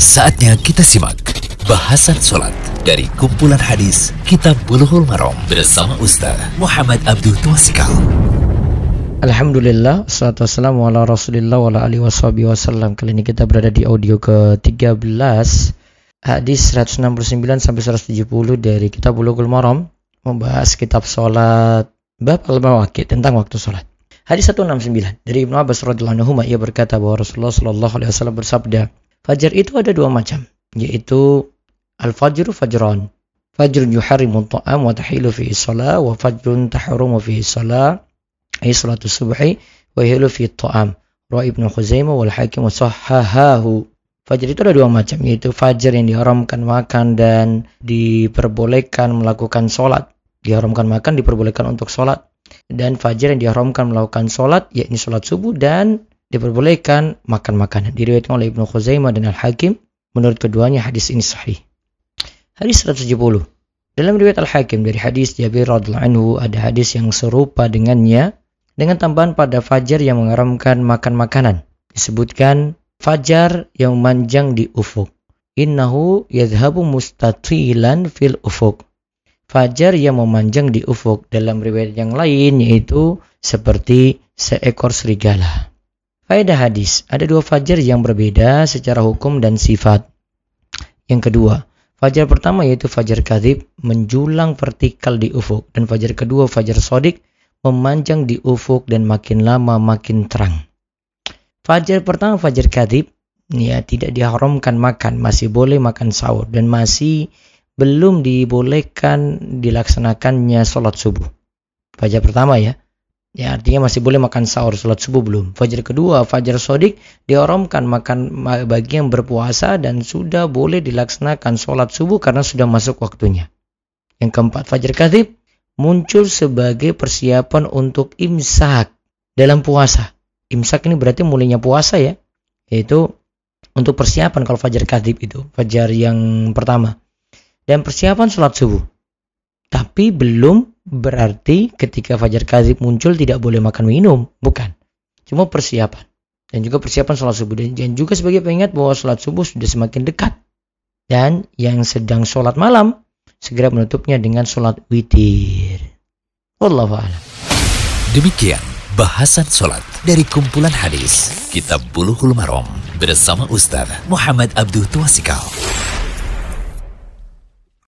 Saatnya kita simak bahasan sholat dari kumpulan hadis Kitab Bulughul Maram bersama Ustaz Muhammad Abdul Twasikal. Alhamdulillah, salatu wassalamu ala rasulillah wa ala alihi wasallam Kali ini kita berada di audio ke-13 Hadis 169 sampai 170 dari kitab Bulughul Maram Membahas kitab sholat Bab al-mawakid tentang waktu sholat Hadis 169 dari Ibnu Abbas radhiyallahu anhu ia berkata bahwa Rasulullah shallallahu alaihi wasallam bersabda Fajar itu ada dua macam yaitu al-fajru fajran. Fajrun yuharrimu ta'am wa tahilu fihi salah wa fajrun tahrumu fihi salah ay salatu subhi wa hilu fi ta'am Rawi Ibnu Khuzaimah wal Hakim sahahahu. Fajar itu ada dua macam yaitu fajar yang diharamkan makan dan diperbolehkan melakukan sholat diharamkan makan diperbolehkan untuk sholat dan fajar yang diharamkan melakukan sholat yakni sholat subuh dan diperbolehkan makan makanan diriwayatkan oleh Ibnu Khuzaimah dan Al Hakim menurut keduanya hadis ini sahih hadis 170 dalam riwayat Al Hakim dari hadis Jabir radhiallahu anhu ada hadis yang serupa dengannya dengan tambahan pada fajar yang mengharamkan makan makanan. Disebutkan fajar yang memanjang di ufuk. Innahu yadhabu mustatilan fil ufuk. Fajar yang memanjang di ufuk dalam riwayat yang lain yaitu seperti seekor serigala. Faedah hadis, ada dua fajar yang berbeda secara hukum dan sifat. Yang kedua, fajar pertama yaitu fajar kadhib menjulang vertikal di ufuk dan fajar kedua fajar sodik memanjang di ufuk dan makin lama makin terang. Fajar pertama fajar kadib, ya tidak diharamkan makan, masih boleh makan sahur dan masih belum dibolehkan dilaksanakannya sholat subuh. Fajar pertama ya, ya artinya masih boleh makan sahur, sholat subuh belum. Fajar kedua, fajar sodik diharamkan makan bagi yang berpuasa dan sudah boleh dilaksanakan sholat subuh karena sudah masuk waktunya. Yang keempat, fajar kadib muncul sebagai persiapan untuk imsak dalam puasa. Imsak ini berarti mulainya puasa ya, yaitu untuk persiapan kalau fajar kadib itu, fajar yang pertama. Dan persiapan sholat subuh. Tapi belum berarti ketika fajar kadib muncul tidak boleh makan minum, bukan. Cuma persiapan. Dan juga persiapan sholat subuh. Dan juga sebagai pengingat bahwa sholat subuh sudah semakin dekat. Dan yang sedang sholat malam segera menutupnya dengan sholat witir. Wallahu a'lam. Demikian bahasan sholat dari kumpulan hadis Kitab Bulughul Maram bersama Ustaz Muhammad Abdul Tuasikal.